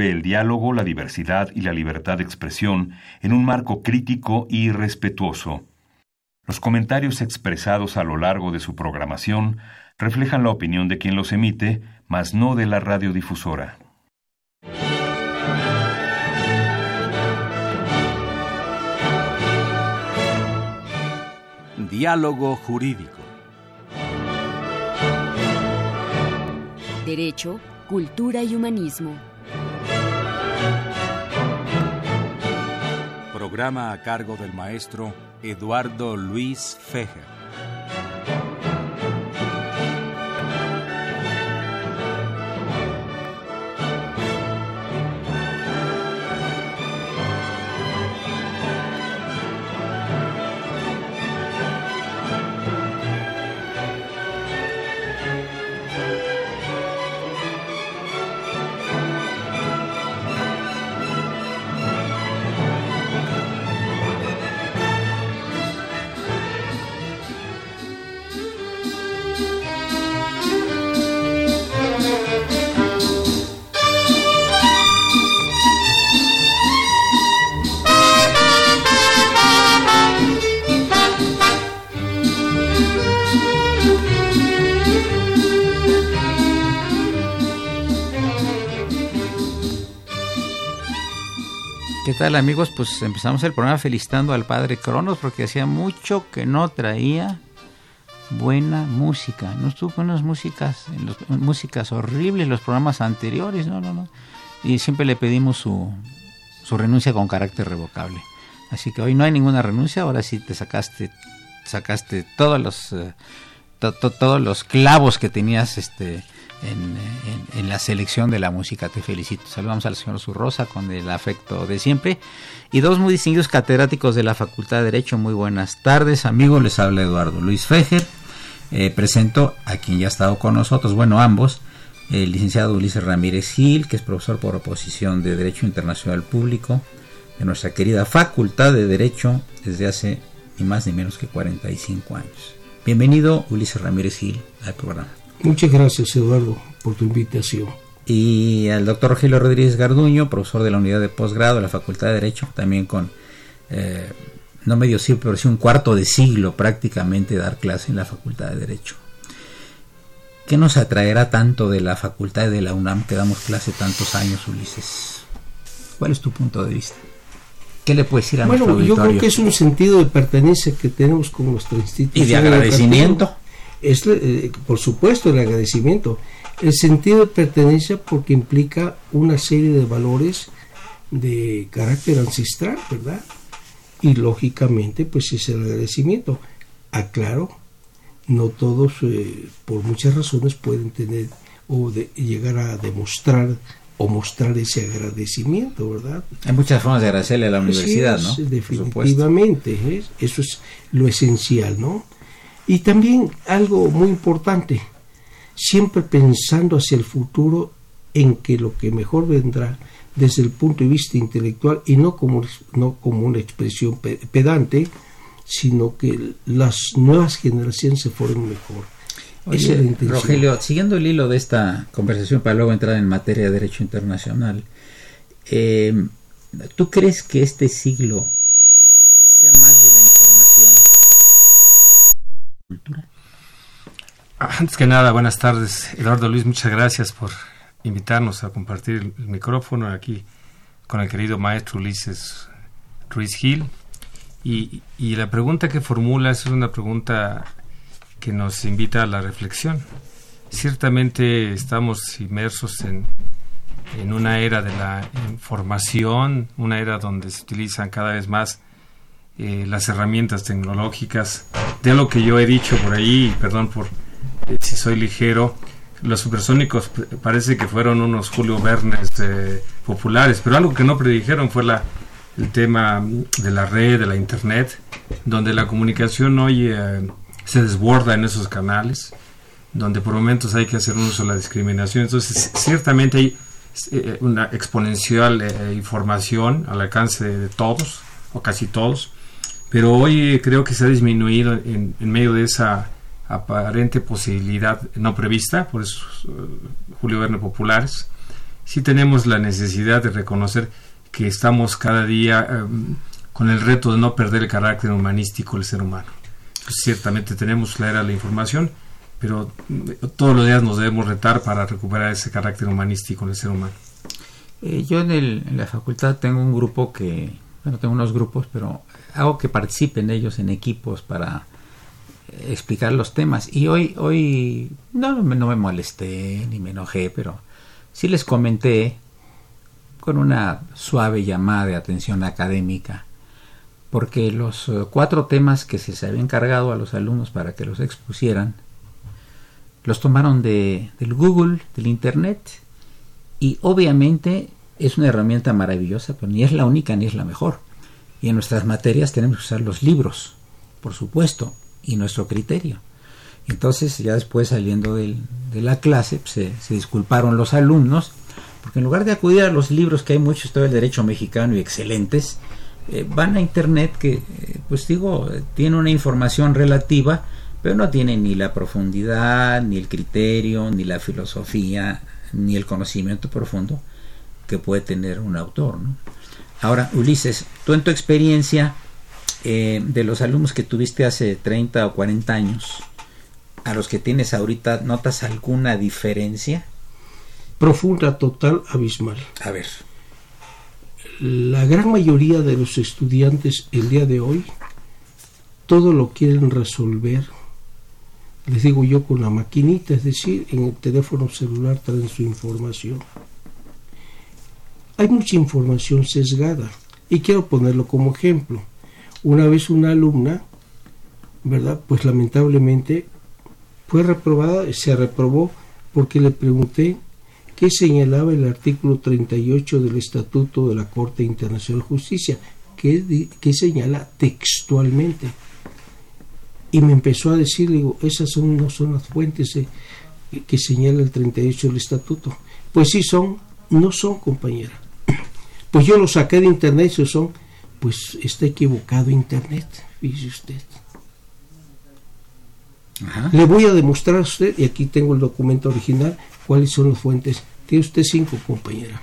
el diálogo, la diversidad y la libertad de expresión en un marco crítico y respetuoso. Los comentarios expresados a lo largo de su programación reflejan la opinión de quien los emite, mas no de la radiodifusora. Diálogo jurídico. Derecho, cultura y humanismo. Programa a cargo del maestro Eduardo Luis Fejer. ¿Qué tal amigos? Pues empezamos el programa felicitando al padre Cronos porque hacía mucho que no traía buena música. No estuvo con unas músicas, en músicas horribles los programas anteriores, no, no, no. Y siempre le pedimos su, su renuncia con carácter revocable. Así que hoy no hay ninguna renuncia, ahora sí te sacaste, sacaste todos los, eh, todos los clavos que tenías este, en, la selección de la música. Te felicito. Saludamos al señor Zurrosa con el afecto de siempre. Y dos muy distinguidos catedráticos de la Facultad de Derecho. Muy buenas tardes, amigos. Les habla Eduardo Luis Fejer. Eh, presento a quien ya ha estado con nosotros, bueno, ambos, el licenciado Ulises Ramírez Gil, que es profesor por oposición de Derecho Internacional Público de nuestra querida Facultad de Derecho desde hace ni más ni menos que 45 años. Bienvenido, Ulises Ramírez Gil, al programa. Muchas gracias, Eduardo, por tu invitación. Y al doctor Rogelio Rodríguez Garduño, profesor de la unidad de posgrado de la Facultad de Derecho, también con, eh, no medio siglo, pero sí un cuarto de siglo prácticamente dar clase en la Facultad de Derecho. ¿Qué nos atraerá tanto de la Facultad de la UNAM que damos clase tantos años, Ulises? ¿Cuál es tu punto de vista? ¿Qué le puedes decir a bueno, Bueno, yo creo que es un sentido de pertenencia que tenemos con nuestro instituto. Y de agradecimiento es, eh, por supuesto, el agradecimiento. El sentido de pertenencia porque implica una serie de valores de carácter ancestral, ¿verdad? Y lógicamente, pues es el agradecimiento. Aclaro, no todos, eh, por muchas razones, pueden tener o de, llegar a demostrar o mostrar ese agradecimiento, ¿verdad? Hay muchas formas de agradecerle a la universidad, ¿no? Definitivamente, eso es lo esencial, ¿no? Y también algo muy importante, siempre pensando hacia el futuro en que lo que mejor vendrá desde el punto de vista intelectual y no como, no como una expresión pedante, sino que las nuevas generaciones se formen mejor. Rogelio, siguiendo el hilo de esta conversación para luego entrar en materia de derecho internacional, eh, ¿tú crees que este siglo sea más de la información antes que nada, buenas tardes. Eduardo Luis, muchas gracias por invitarnos a compartir el micrófono aquí con el querido maestro Ulises Ruiz Gil. Y, la pregunta que formula es una pregunta que nos invita a la reflexión. Ciertamente estamos inmersos en, en una era de la información, una era donde se utilizan cada vez más eh, las herramientas tecnológicas, de lo que yo he dicho por ahí, perdón por eh, si soy ligero, los supersónicos parece que fueron unos Julio Vernes eh, populares, pero algo que no predijeron fue la, el tema de la red, de la internet, donde la comunicación hoy se desborda en esos canales, donde por momentos hay que hacer uso de la discriminación. Entonces, ciertamente hay una exponencial información al alcance de todos, o casi todos, pero hoy creo que se ha disminuido en, medio de esa aparente posibilidad no prevista por esos uh, Julio Verne populares. sí tenemos la necesidad de reconocer que estamos cada día em, con el reto de no perder el carácter humanístico del ser humano. Pues ciertamente tenemos la era de la información, pero mm, todos los días nos debemos retar para recuperar ese carácter humanístico del ser humano. Eh, yo en, en, la facultad tengo un grupo que, bueno, tengo unos grupos, pero hago que participen ellos en equipos para explicar los temas. Y hoy, hoy no, no me molesté ni me enojé, pero sí les comenté con una suave llamada de atención académica, porque los eh, cuatro temas que se, se habían encargado a los alumnos para que los expusieran, los tomaron de, del Google, del Internet, y obviamente es una herramienta maravillosa, pero ni es la única ni es la mejor. Y en nuestras materias tenemos que usar los libros, por supuesto, y nuestro criterio. Entonces, ya después saliendo de la clase, pues, se, disculparon los alumnos, porque en lugar de acudir a los libros, que hay muchos todo el derecho mexicano y excelentes, eh, van a Internet que, eh, pues digo, tiene una información relativa, pero no tiene ni la profundidad, ni el criterio, ni la filosofía, ni el conocimiento profundo que puede tener un autor. Ahora, Ulises, tú en tu experiencia eh, de los alumnos que tuviste hace 30 o 40 años, a los que tienes ahorita, ¿notas alguna diferencia? Profunda, total, abismal. A ver. La gran mayoría de los estudiantes el día de hoy, todo lo quieren resolver les digo yo con la maquinita, es decir, en el teléfono celular traen su información. Hay mucha información sesgada y quiero ponerlo como ejemplo. Una vez una alumna, ¿verdad? Pues lamentablemente fue reprobada, se reprobó porque le pregunté qué señalaba el artículo 38 del Estatuto de la Corte Internacional de Justicia, que, que señala textualmente y me empezó a decir, digo, esas son, no son las fuentes eh, que señala el 38 del estatuto. Pues sí son, no son, compañera. Pues yo lo saqué de internet, y son, pues está equivocado internet, dice usted. Le voy a demostrar a usted, y aquí tengo el documento original, cuáles son las fuentes. Tiene usted cinco, compañera.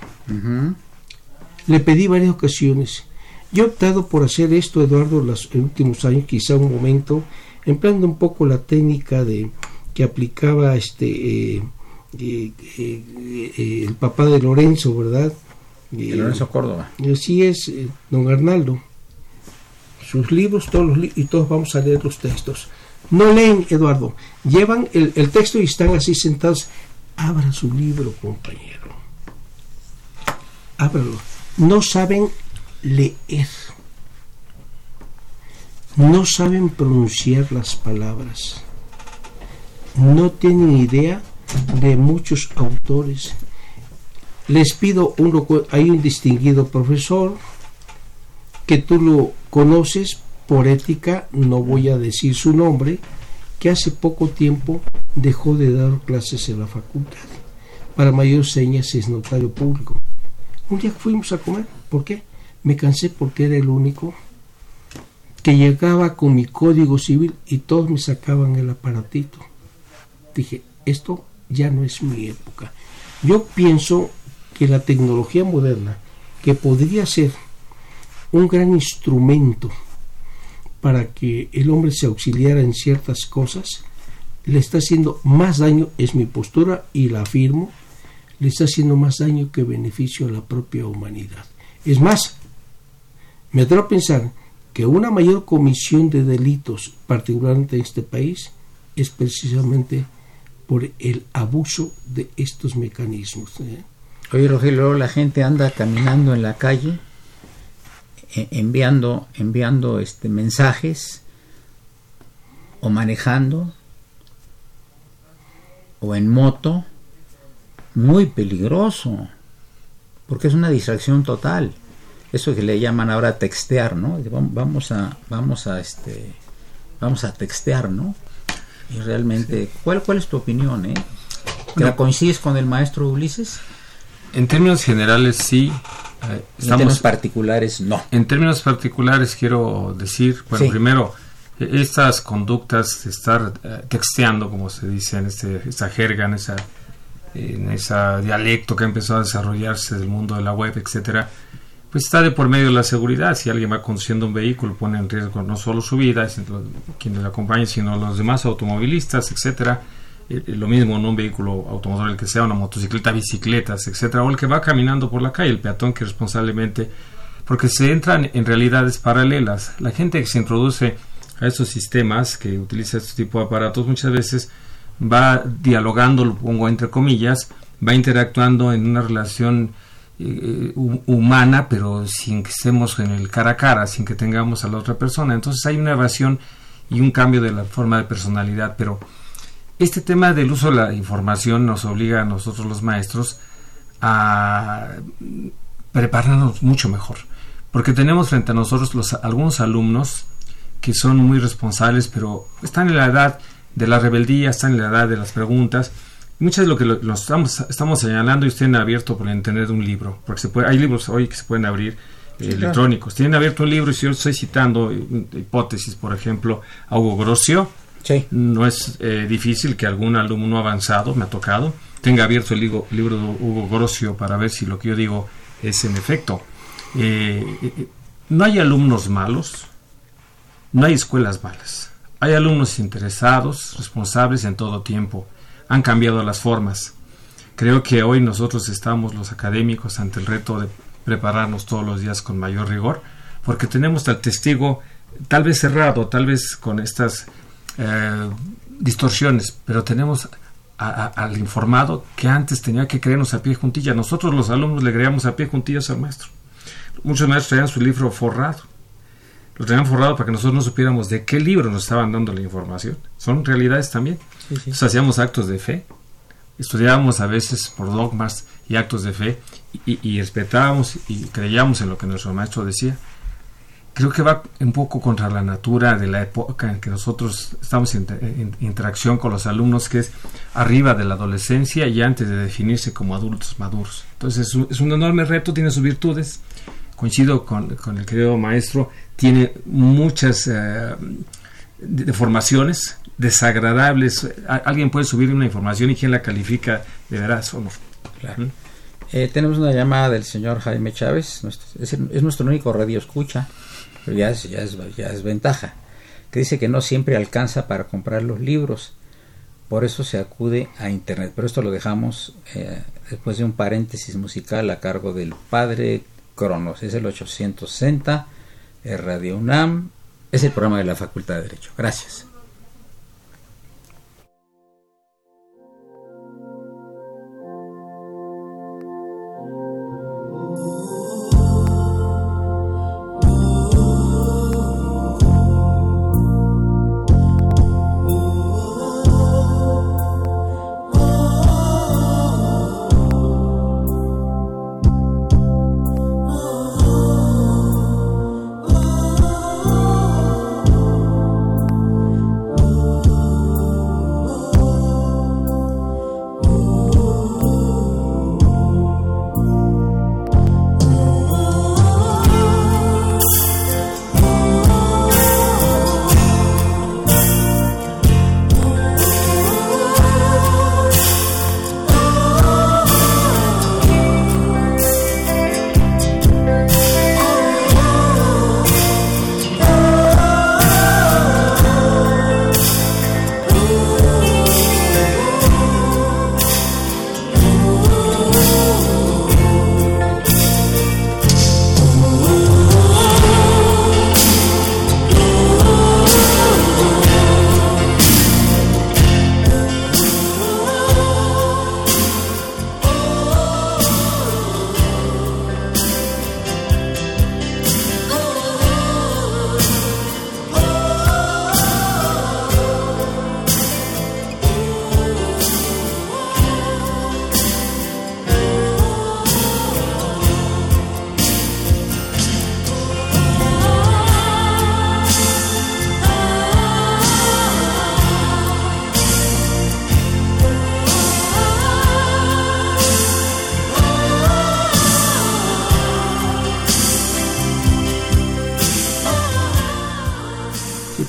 Le pedí varias ocasiones. Yo he optado por hacer esto, Eduardo, los últimos años, quizá un momento empleando un poco la técnica de que aplicaba este eh, eh, eh, el papá de Lorenzo, ¿verdad? De Lorenzo Córdoba. Así es, don Arnaldo. Sus libros, todos los li y todos vamos a leer los textos. No leen, Eduardo. Llevan el, el texto y están así sentados. Abra su libro, compañero. Ábralo. No saben leer no saben pronunciar las palabras, no tienen idea de muchos autores. Les pido, uno, hay un distinguido profesor que tú lo conoces por ética, no voy a decir su nombre, que hace poco tiempo dejó de dar clases en la facultad. Para mayor señas es notario público. Un día fuimos a comer, ¿por qué? Me cansé porque era el único que llegaba con mi código civil y todos me sacaban el aparatito. Dije, esto ya no es mi época. Yo pienso que la tecnología moderna, que podría ser un gran instrumento para que el hombre se auxiliara en ciertas cosas, le está haciendo más daño, es mi postura y la afirmo, le está haciendo más daño que beneficio a la propia humanidad. Es más, me atrevo a pensar que una mayor comisión de delitos, particularmente en este país, es precisamente por el abuso de estos mecanismos. ¿eh? Oye, Rogelio, la gente anda caminando en la calle, eh, enviando, enviando este, mensajes, o manejando, o en moto, muy peligroso, porque es una distracción total eso que le llaman ahora textear, ¿no? Vamos a, vamos a, este, vamos a textear, ¿no? Y realmente, ¿cuál, cuál es tu opinión, eh? ¿La coincides con el maestro Ulises? En términos generales, sí. Eh, en términos particulares, no. En términos particulares, quiero decir, bueno, primero, e, estas conductas de estar eh, texteando, como se dice en este, esta jerga, en esa en ese dialecto que ha empezado a desarrollarse del mundo de la web, etcétera, pues está de por medio de la seguridad. Si alguien va conduciendo un vehículo, pone en riesgo no solo su vida, quienes le acompañan, sino los demás automovilistas, etcétera. Eh, lo mismo en un vehículo automotor, el que sea una motocicleta, bicicletas, etcétera, o el que va caminando por la calle, el peatón que responsablemente, porque se entran en realidades paralelas. La gente que se introduce a estos sistemas, que utiliza este tipo de aparatos, muchas veces va dialogando, lo pongo entre comillas, va interactuando en una relación eh, humana, pero sin que estemos en el cara a cara, sin que tengamos a la otra persona. Entonces hay una evasión y un cambio de la forma de personalidad, pero este tema del uso de la información nos obliga a nosotros los maestros a prepararnos mucho mejor, porque tenemos frente a nosotros los, algunos alumnos que son muy responsables, pero están en la edad de la rebeldía, están en la edad de las preguntas, muchas de lo que lo, estamos, estamos señalando y usted abierto por entender de un libro, porque se puede, hay libros hoy que se pueden abrir eh, electrónicos. Tienen abierto un libro y si yo estoy citando eh, hipótesis, por ejemplo, a Hugo No es eh, difícil que algún alumno avanzado, me ha tocado, tenga abierto el libro, de Hugo Grocio para ver si lo que yo digo es en efecto. no hay alumnos malos, no hay escuelas malas. Hay alumnos interesados, responsables en todo tiempo han cambiado las formas. Creo que hoy nosotros estamos los académicos ante el reto de prepararnos todos los días con mayor rigor, porque tenemos al testigo tal vez cerrado, tal vez con estas eh, distorsiones, pero tenemos al informado que antes tenía que creernos a pie juntilla. Nosotros los alumnos le creíamos a pie juntillas al maestro. Muchos maestros traían su libro forrado. Lo traían forrado para que nosotros no supiéramos de qué libro nos estaban dando la información. Son realidades también hacíamos actos de fe, estudiábamos a veces por dogmas y actos de fe y, respetábamos y creíamos en lo que nuestro maestro decía. Creo que va un poco contra la natura de la época en que nosotros estamos en, interacción con los alumnos, que es arriba de la adolescencia y antes de definirse como adultos maduros. Entonces es un, enorme reto, tiene sus virtudes. Coincido con, el querido maestro, tiene muchas eh, deformaciones desagradables. Alguien puede subir una información y quién la califica de veras o no. Eh, tenemos una llamada del señor Jaime Chávez, es, nuestro único radio escucha, ya es, ya, es, ya es ventaja, que dice que no siempre alcanza para comprar los libros, por eso se acude a Internet. Pero esto lo dejamos eh, después de un paréntesis musical a cargo del padre Cronos, es el 860, Radio UNAM, es el programa de la Facultad de Derecho. Gracias.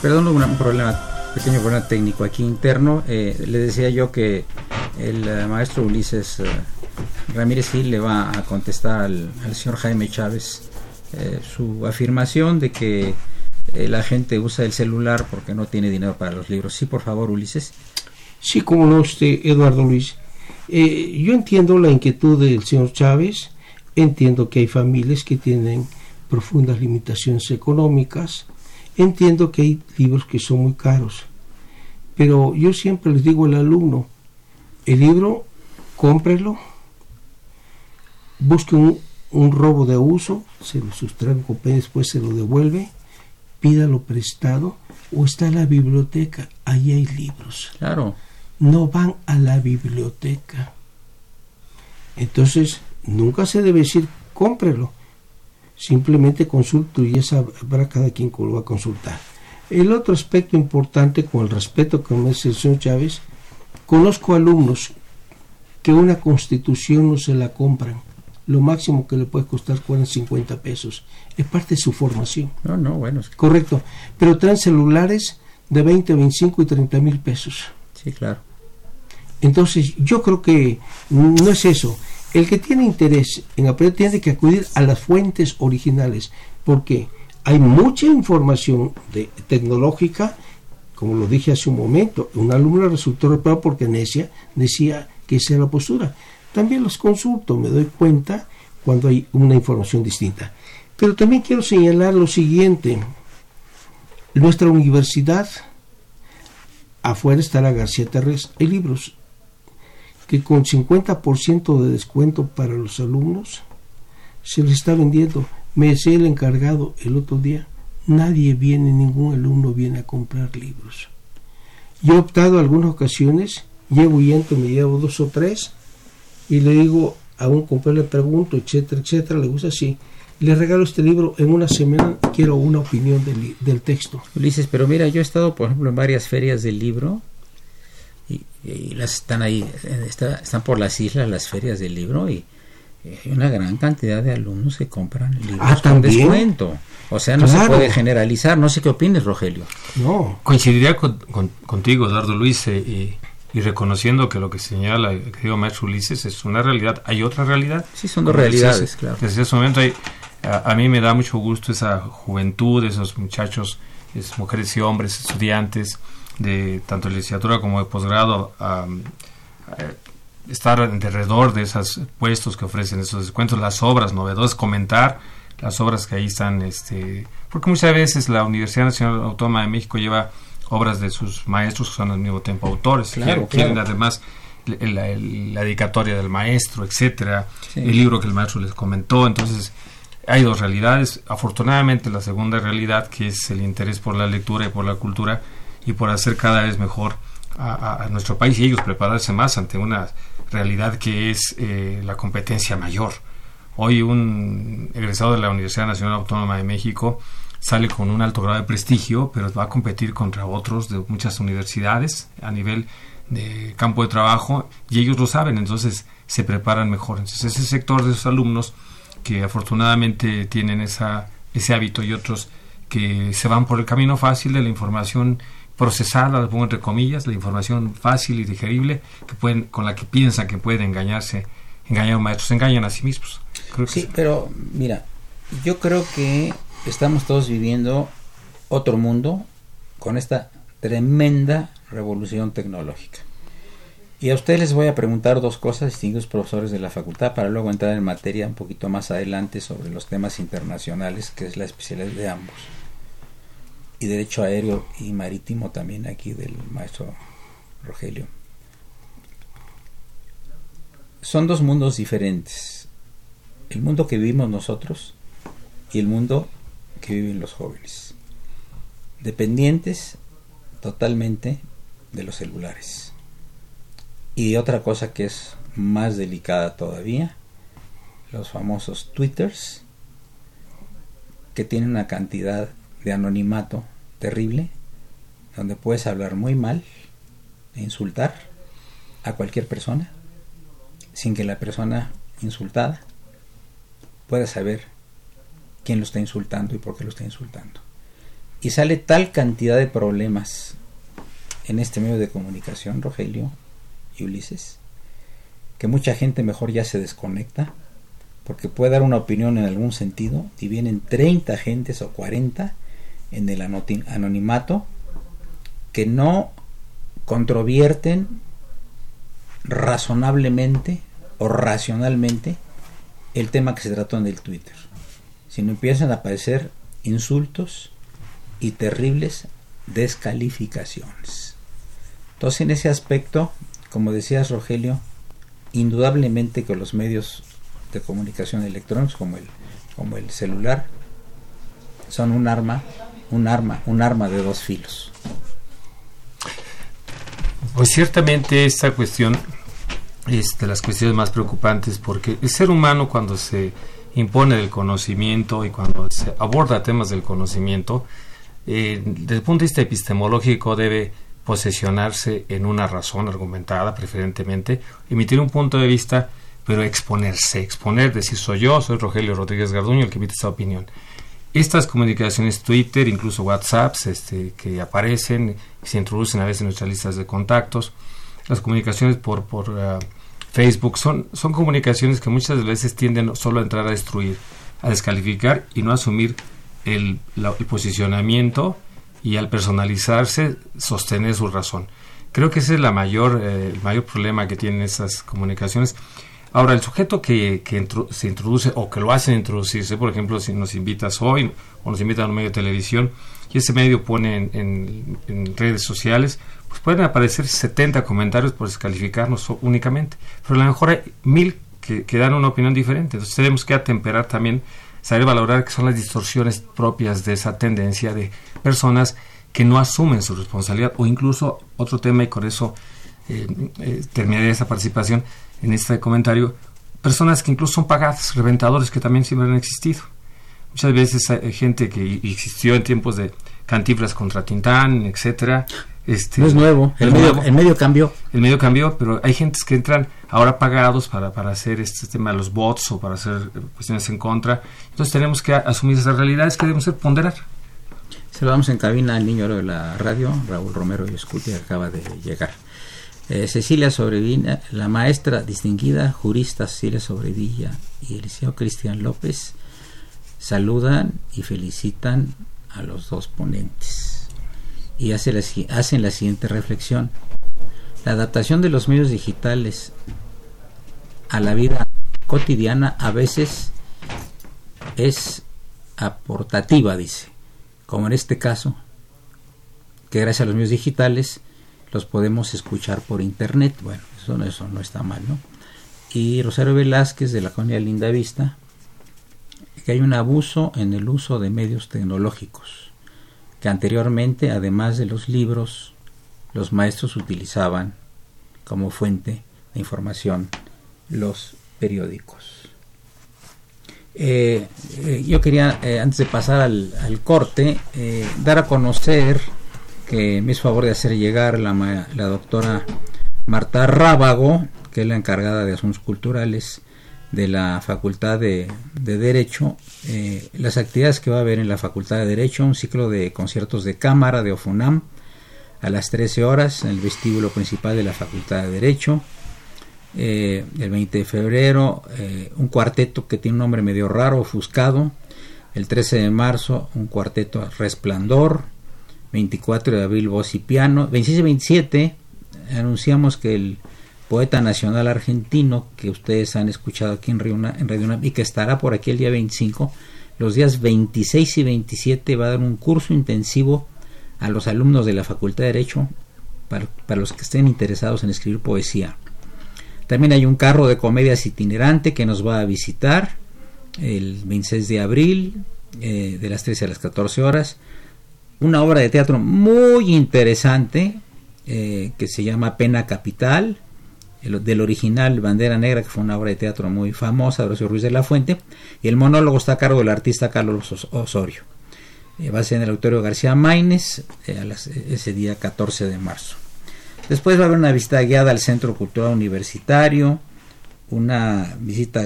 Perdón, un, problema, pequeño problema técnico aquí interno. Eh, le decía yo que el eh, maestro Ulises eh, Ramírez Gil le va a contestar al, señor Jaime Chávez su afirmación de que la gente usa el celular porque no tiene dinero para los libros. Sí, por favor, Ulises. Sí, como no, usted, Eduardo Luis. yo entiendo la inquietud del señor Chávez, entiendo que hay familias que tienen profundas limitaciones económicas, entiendo que hay libros que son muy caros, pero yo siempre les digo al alumno, el libro, cómprelo, busque un, robo de uso, se lo sustrae y después se lo devuelve, pídalo prestado o está en la biblioteca, ahí hay libros. Claro. No van a la biblioteca. Entonces, nunca se debe decir cómprelo. Simplemente consulto y ya sabrá cada quien que lo va a consultar. El otro aspecto importante, con el respeto que me hace el señor Chávez, Conozco alumnos que una constitución no se la compran. Lo máximo que le puede costar 40, 50 pesos. Es parte de su formación. No, no, bueno. Correcto. Pero traen celulares de 20, 25 y 30 mil pesos. Sí, claro. Entonces, yo creo que no es eso. El que tiene interés en aprender tiene que acudir a las fuentes originales, porque hay mucha información de, tecnológica como lo dije hace un momento, un alumno resultó reprobado porque necia decía que esa era la postura. También los consulto, me doy cuenta cuando hay una información distinta. Pero también quiero señalar lo siguiente. Nuestra universidad, afuera está la García Terres, hay libros que con 50% de descuento para los alumnos se les está vendiendo. Me decía el encargado el otro día, nadie viene, ningún alumno viene a comprar libros. Yo he optado algunas ocasiones, llevo y entro, me llevo dos o tres, y le digo a un compañero, le pregunto, etcétera, etcétera, le gusta así. Le regalo este libro, en una semana quiero una opinión del, del texto. Ulises, pero mira, yo he estado, por ejemplo, en varias ferias del libro, y, las están ahí, están por las islas las ferias del libro, y hay una gran cantidad de alumnos que compran libros ah, con descuento. O sea, no se puede generalizar. No sé qué opines, Rogelio. No. Coincidiría contigo, Eduardo Luis, eh, y, reconociendo que lo que señala el querido maestro Ulises es una realidad. ¿Hay otra realidad? Sí, son dos realidades, claro. Desde ese momento hay, a, mí me da mucho gusto esa juventud, esos muchachos, esas mujeres y hombres, estudiantes de tanto licenciatura como de posgrado, a, estar alrededor de esos puestos que ofrecen esos descuentos, las obras novedosas, comentar las obras que ahí están, este, porque muchas veces la Universidad Nacional Autónoma de México lleva obras de sus maestros que son al mismo tiempo autores, claro, quieren, además la, dedicatoria del maestro, etcétera, el libro que el maestro les comentó, entonces hay dos realidades, afortunadamente la segunda realidad que es el interés por la lectura y por la cultura y por hacer cada vez mejor a, nuestro país y ellos prepararse más ante una realidad que es eh, la competencia mayor Hoy un egresado de la Universidad Nacional Autónoma de México sale con un alto grado de prestigio, pero va a competir contra otros de muchas universidades a nivel de campo de trabajo y ellos lo saben, entonces se preparan mejor. Entonces ese sector de esos alumnos que afortunadamente tienen esa, ese hábito y otros que se van por el camino fácil de la información procesada, lo pongo entre comillas, la información fácil y digerible que pueden, con la que piensan que pueden engañarse, engañar a un maestro, se engañan a sí mismos sí, pero mira, yo creo que estamos todos viviendo otro mundo con esta tremenda revolución tecnológica. Y a ustedes les voy a preguntar dos cosas, distinguidos profesores de la facultad, para luego entrar en materia un poquito más adelante sobre los temas internacionales, que es la especialidad de ambos. Y derecho aéreo y marítimo también aquí del maestro Rogelio. Son dos mundos diferentes el mundo que vivimos nosotros y el mundo que viven los jóvenes, dependientes totalmente de los celulares. Y otra cosa que es más delicada todavía, los famosos twitters, que tienen una cantidad de anonimato terrible, donde puedes hablar muy mal e insultar a cualquier persona, sin que la persona insultada pueda saber quién lo está insultando y por qué lo está insultando. Y sale tal cantidad de problemas en este medio de comunicación, Rogelio y Ulises, que mucha gente mejor ya se desconecta, porque puede dar una opinión en algún sentido y vienen 30 gentes o 40 en el anonimato que no controvierten razonablemente o racionalmente el tema que se trató en el Twitter, sino empiezan a aparecer insultos y terribles descalificaciones. Entonces, en ese aspecto, como decías Rogelio, indudablemente que los medios de comunicación electrónicos como el, como el celular son un arma, un arma, un arma de dos filos. Pues ciertamente esta cuestión es de las cuestiones más preocupantes porque el ser humano cuando se impone del conocimiento y cuando se aborda temas del conocimiento, eh, desde el punto de vista epistemológico debe posesionarse en una razón argumentada preferentemente, emitir un punto de vista, pero exponerse, exponer, decir soy yo, soy Rogelio Rodríguez Garduño el que emite esta opinión. Estas comunicaciones Twitter, incluso WhatsApps, este, que aparecen, se introducen a veces en nuestras listas de contactos, las comunicaciones por, por uh, Facebook, son, son comunicaciones que muchas veces tienden solo a entrar a destruir, a descalificar y no asumir el, el posicionamiento y al personalizarse sostener su razón. Creo que ese es la mayor, eh, el mayor problema que tienen esas comunicaciones. Ahora, el sujeto que, que se introduce o que lo hacen introducirse, por ejemplo, si nos invitas hoy o nos invitan a un medio de televisión y ese medio pone en, en, redes sociales, pues pueden aparecer 70 comentarios por descalificarnos únicamente, pero a lo mejor hay mil que, dan una opinión diferente. Entonces tenemos que atemperar también saber valorar que son las distorsiones propias de esa tendencia de personas que no asumen su responsabilidad o incluso otro tema y con eso eh, eh, terminaré esa participación en este comentario personas que incluso son pagadas reventadores que también siempre han existido muchas veces hay gente que existió en tiempos de cantiflas contra Tintán etcétera este, no es nuevo, el, medio, el medio cambió. El medio cambió, pero hay gentes que entran ahora pagados para, para hacer este tema de los bots o para hacer cuestiones en contra. Entonces tenemos que asumir esas realidades que debemos ser ponderar. Saludamos en cabina al niño de la radio, Raúl Romero y Escuti, que acaba de llegar. Eh, Cecilia Sobrevilla, la maestra distinguida, jurista Cecilia Sobrevilla y el Cristian López saludan y felicitan a los dos ponentes y hace hacen la siguiente reflexión. La adaptación de los medios digitales a la vida cotidiana a veces es aportativa, dice, como en este caso, que gracias a los medios digitales los podemos escuchar por internet. Bueno, eso, eso no está mal, ¿no? Y Rosario Velázquez de la colonia Linda Vista, que hay un abuso en el uso de medios tecnológicos que anteriormente, además de los libros, los maestros utilizaban como fuente de información los periódicos. Eh, eh, yo quería, eh, antes de pasar al, corte, dar a conocer que me hizo favor de hacer llegar la, la doctora Marta Rábago, que es la encargada de asuntos culturales de la Facultad de, Derecho, eh, las actividades que va a haber en la Facultad de Derecho, un ciclo de conciertos de cámara de OFUNAM a las 13 horas en el vestíbulo principal de la Facultad de Derecho. Eh, el 20 de febrero, eh, un cuarteto que tiene un nombre medio raro, ofuscado. El 13 de marzo, un cuarteto Resplandor. 24 de abril, voz y piano. 26 y 27, anunciamos que el poeta nacional argentino que ustedes han escuchado aquí en Radio, en y que estará por aquí el día 25. Los días 26 y 27 va a dar un curso intensivo a los alumnos de la Facultad de Derecho para, los que estén interesados en escribir poesía. También hay un carro de comedias itinerante que nos va a visitar el 26 de abril eh, de las 13 a las 14 horas. Una obra de teatro muy interesante eh, que se llama Pena Capital del original Bandera Negra, que fue una obra de teatro muy famosa de Horacio Ruiz de la Fuente, y el monólogo está a cargo del artista Carlos Osorio. Eh, va a ser en el auditorio García Maínez eh, ese día 14 de marzo. Después va a haber una visita guiada al Centro Cultural Universitario, una visita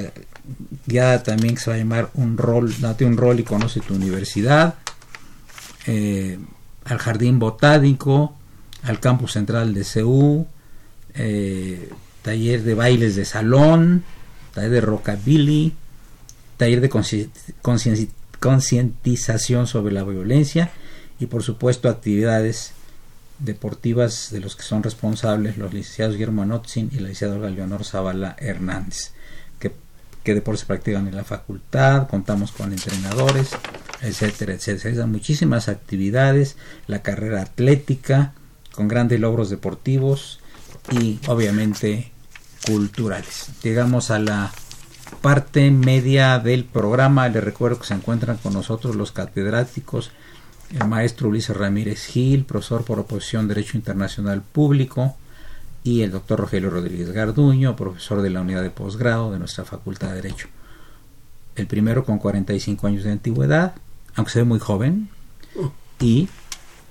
guiada también que se va a llamar Un rol, date un rol y conoce tu universidad, eh, al Jardín Botánico, al Campus Central de CEU, taller de bailes de salón, taller de rockabilly, taller de concientización sobre la violencia y por supuesto actividades deportivas de los que son responsables los licenciados Guillermo Anotzin y la licenciada Leonor Zavala Hernández, que deportes practican en la facultad, contamos con entrenadores, etcétera, etcétera. muchísimas actividades, la carrera atlética, con grandes logros deportivos y obviamente culturales. Llegamos a la parte media del programa. Les recuerdo que se encuentran con nosotros los catedráticos, el maestro Ulises Ramírez Gil, profesor por oposición Derecho Internacional Público, y el doctor Rogelio Rodríguez Garduño, profesor de la unidad de posgrado de nuestra Facultad de Derecho. El primero con 45 años de antigüedad, aunque se ve muy joven, y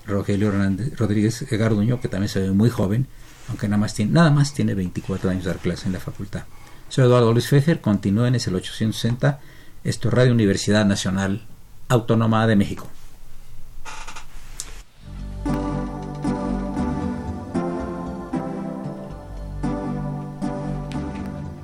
Rogelio Rodríguez Garduño, que también se ve muy joven, aunque nada más tiene, nada más tiene 24 años de dar clase en la facultad. Soy Eduardo Luis Fejer, continúen, es el 860, esto es Radio Universidad Nacional Autónoma de México.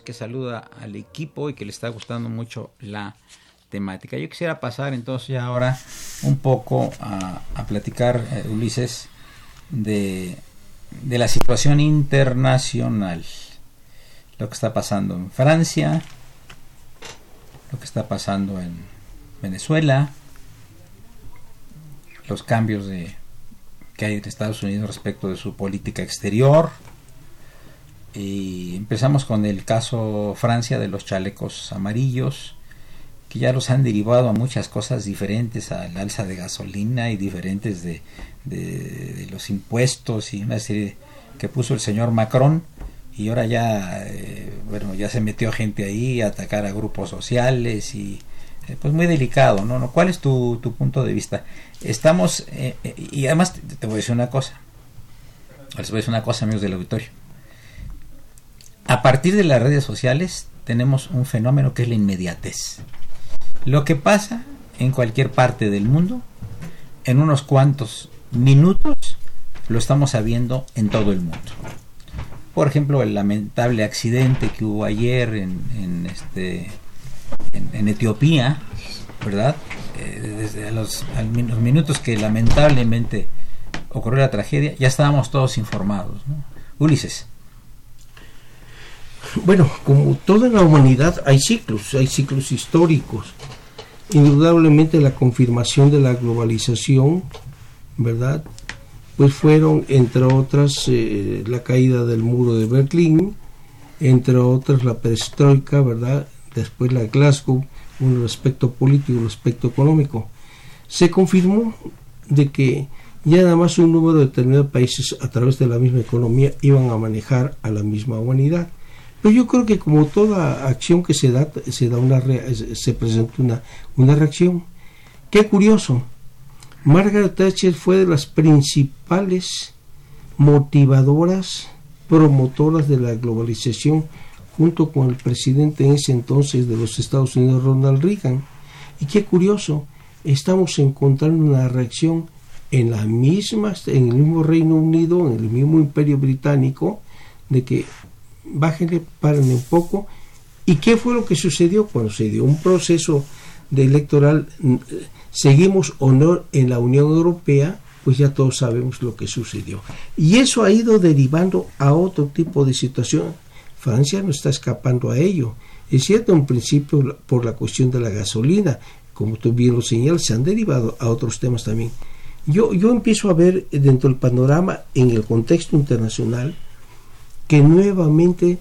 Que saluda al equipo y que le está gustando mucho la temática. Yo quisiera pasar entonces ya ahora un poco a, platicar, eh, Ulises, de, de la situación internacional. Lo que está pasando en Francia, lo que está pasando en Venezuela, los cambios de, que hay en Estados Unidos respecto de su política exterior, y empezamos con el caso Francia de los chalecos amarillos, que ya los han derivado a muchas cosas diferentes, al alza de gasolina y diferentes de, de, los impuestos y una serie que puso el señor Macron. Y ahora ya, eh, bueno, ya se metió gente ahí a atacar a grupos sociales y eh, pues muy delicado, ¿no? ¿Cuál es tu, tu punto de vista? Estamos, eh, y además te, te, voy a decir una cosa, les voy a decir una cosa, amigos del auditorio a partir de las redes sociales tenemos un fenómeno que es la inmediatez. Lo que pasa en cualquier parte del mundo, en unos cuantos minutos, lo estamos sabiendo en todo el mundo. Por ejemplo, el lamentable accidente que hubo ayer en, este, en, Etiopía, ¿verdad? Eh, desde los, los, minutos que lamentablemente ocurrió la tragedia, ya estábamos todos informados. Ulises. Bueno, como toda la humanidad hay ciclos, hay ciclos históricos. Indudablemente la confirmación de la globalización, ¿verdad? Pues fueron, entre otras, eh, la caída del muro de Berlín, entre otras la perestroika, ¿verdad? Después la Glasgow, un aspecto político, un aspecto económico. Se confirmó de que ya nada más un número determinado de países a través de la misma economía iban a manejar a la misma humanidad. Pero yo creo que como toda acción que se da, se, da una se presenta una, una reacción. Qué curioso. Margaret Thatcher fue de las principales motivadoras, promotoras de la globalización, junto con el presidente en ese entonces de los Estados Unidos, Ronald Reagan. Y qué curioso, estamos encontrando una reacción en las mismas, en el mismo Reino Unido, en el mismo Imperio Británico, de que bájenle, párenle un poco. ¿Y qué fue lo que sucedió? Cuando se dio un proceso electoral, mm, seguimos o no en la Unión Europea, pues ya todos sabemos lo que sucedió. Y eso ha ido derivando a otro tipo de situación. Francia no está escapando a ello. Es cierto, en principio, por la cuestión de la gasolina, como tú bien lo señalas, se han derivado a otros temas también. Yo, yo empiezo a ver dentro del panorama, en el contexto internacional, que nuevamente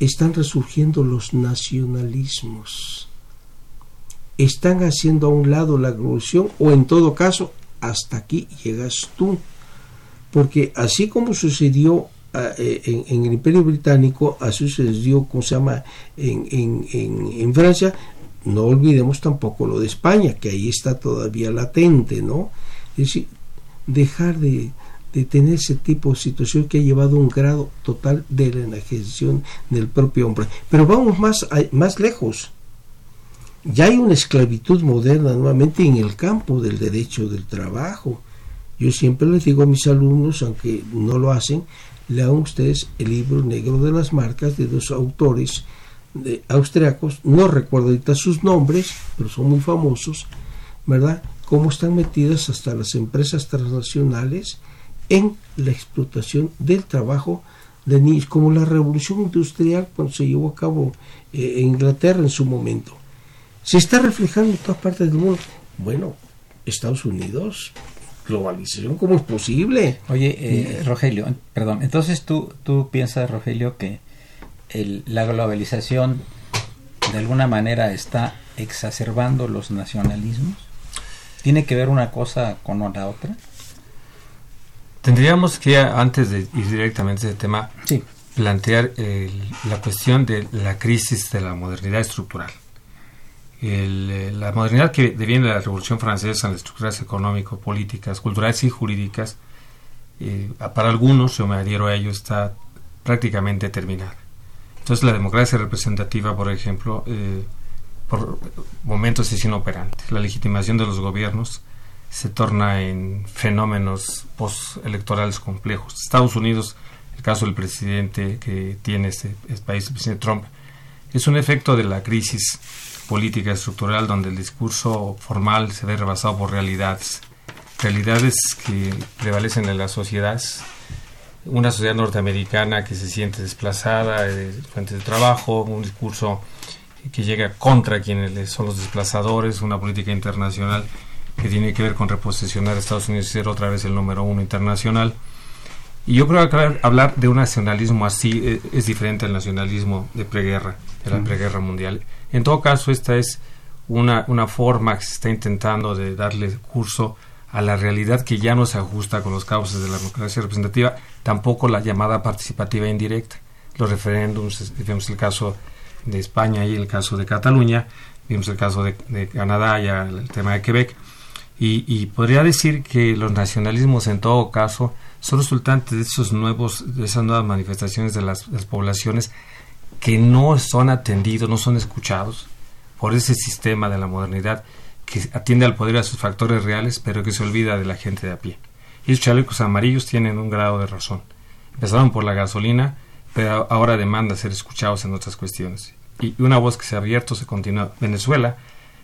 están resurgiendo los nacionalismos. Están haciendo a un lado la revolución o en todo caso hasta aquí llegas tú. Porque así como sucedió ah, eh, en, el Imperio Británico, así sucedió, como se llama, en, en, en, Francia, no olvidemos tampoco lo de España, que ahí está todavía latente, ¿no? Es decir, dejar de, de tener ese tipo de situación que ha llevado a un grado total de la enajenación del propio hombre. Pero vamos más, más lejos. Ya hay una esclavitud moderna nuevamente en el campo del derecho del trabajo. Yo siempre les digo a mis alumnos, aunque no lo hacen, lean ustedes el libro negro de las marcas de dos autores de austriacos, no recuerdo ahorita sus nombres, pero son muy famosos, ¿verdad? Cómo están metidas hasta las empresas transnacionales en la explotación del trabajo de niños, como la revolución industrial cuando se llevó a cabo eh, en Inglaterra en su momento. Se está reflejando en todas partes del mundo. Bueno, Estados Unidos, globalización, ¿cómo es posible? Oye, eh, Rogelio, perdón, entonces tú, tú piensas, Rogelio, que la globalización de alguna manera está exacerbando los nacionalismos? ¿Tiene que ver una cosa con la otra? Tendríamos que, antes de ir directamente a ese tema, plantear la cuestión de la crisis de la modernidad estructural. Eh, la modernidad que deviene de la Revolución Francesa en las estructuras económico, políticas, culturales y jurídicas, eh, para algunos, yo me adhiero a ello, está prácticamente terminada. Entonces la democracia representativa, por ejemplo, eh, por momentos es inoperante. La legitimación de los gobiernos se torna en fenómenos postelectorales complejos. Estados Unidos, el caso del presidente que tiene este, este, país, el presidente Trump, es un efecto de la crisis política estructural donde el discurso formal se ve rebasado por realidades, realidades que prevalecen en las sociedades. Una sociedad norteamericana que se siente desplazada de fuentes de trabajo, un discurso que llega contra quienes son los desplazadores, una política internacional que tiene que ver con reposicionar a Estados Unidos y ser otra vez el número uno internacional. Y yo creo que hablar de un nacionalismo así eh, es, diferente al nacionalismo de preguerra, de la preguerra mundial. En todo caso, esta es una, una forma que se está intentando de darle curso a la realidad que ya no se ajusta con los causas de la democracia representativa, tampoco la llamada participativa indirecta. Los referéndums, vemos el caso de España y el caso de Cataluña, vimos el caso de, de Canadá y el tema de Quebec y, podría decir que los nacionalismos en todo caso son resultantes de esos nuevos, de esas nuevas manifestaciones de las, poblaciones que no son atendidos, no son escuchados por ese sistema de la modernidad que atiende al poder a sus factores reales, pero que se olvida de la gente de a pie. Y esos chalecos amarillos tienen un grado de razón. Empezaron por la gasolina, pero ahora demandan ser escuchados en otras cuestiones. Y una voz que se ha abierto se continúa. Venezuela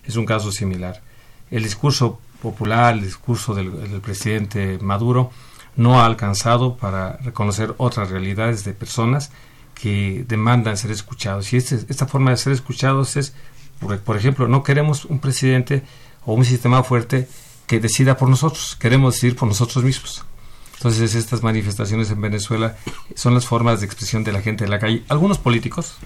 es un caso similar. El discurso popular, el discurso del, presidente Maduro, no ha alcanzado para reconocer otras realidades de personas que demandan ser escuchados. Y este, esta forma de ser escuchados es, por, ejemplo, no queremos un presidente o un sistema fuerte que decida por nosotros, queremos decidir por nosotros mismos. Entonces estas manifestaciones en Venezuela son las formas de expresión de la gente de la calle. Algunos políticos,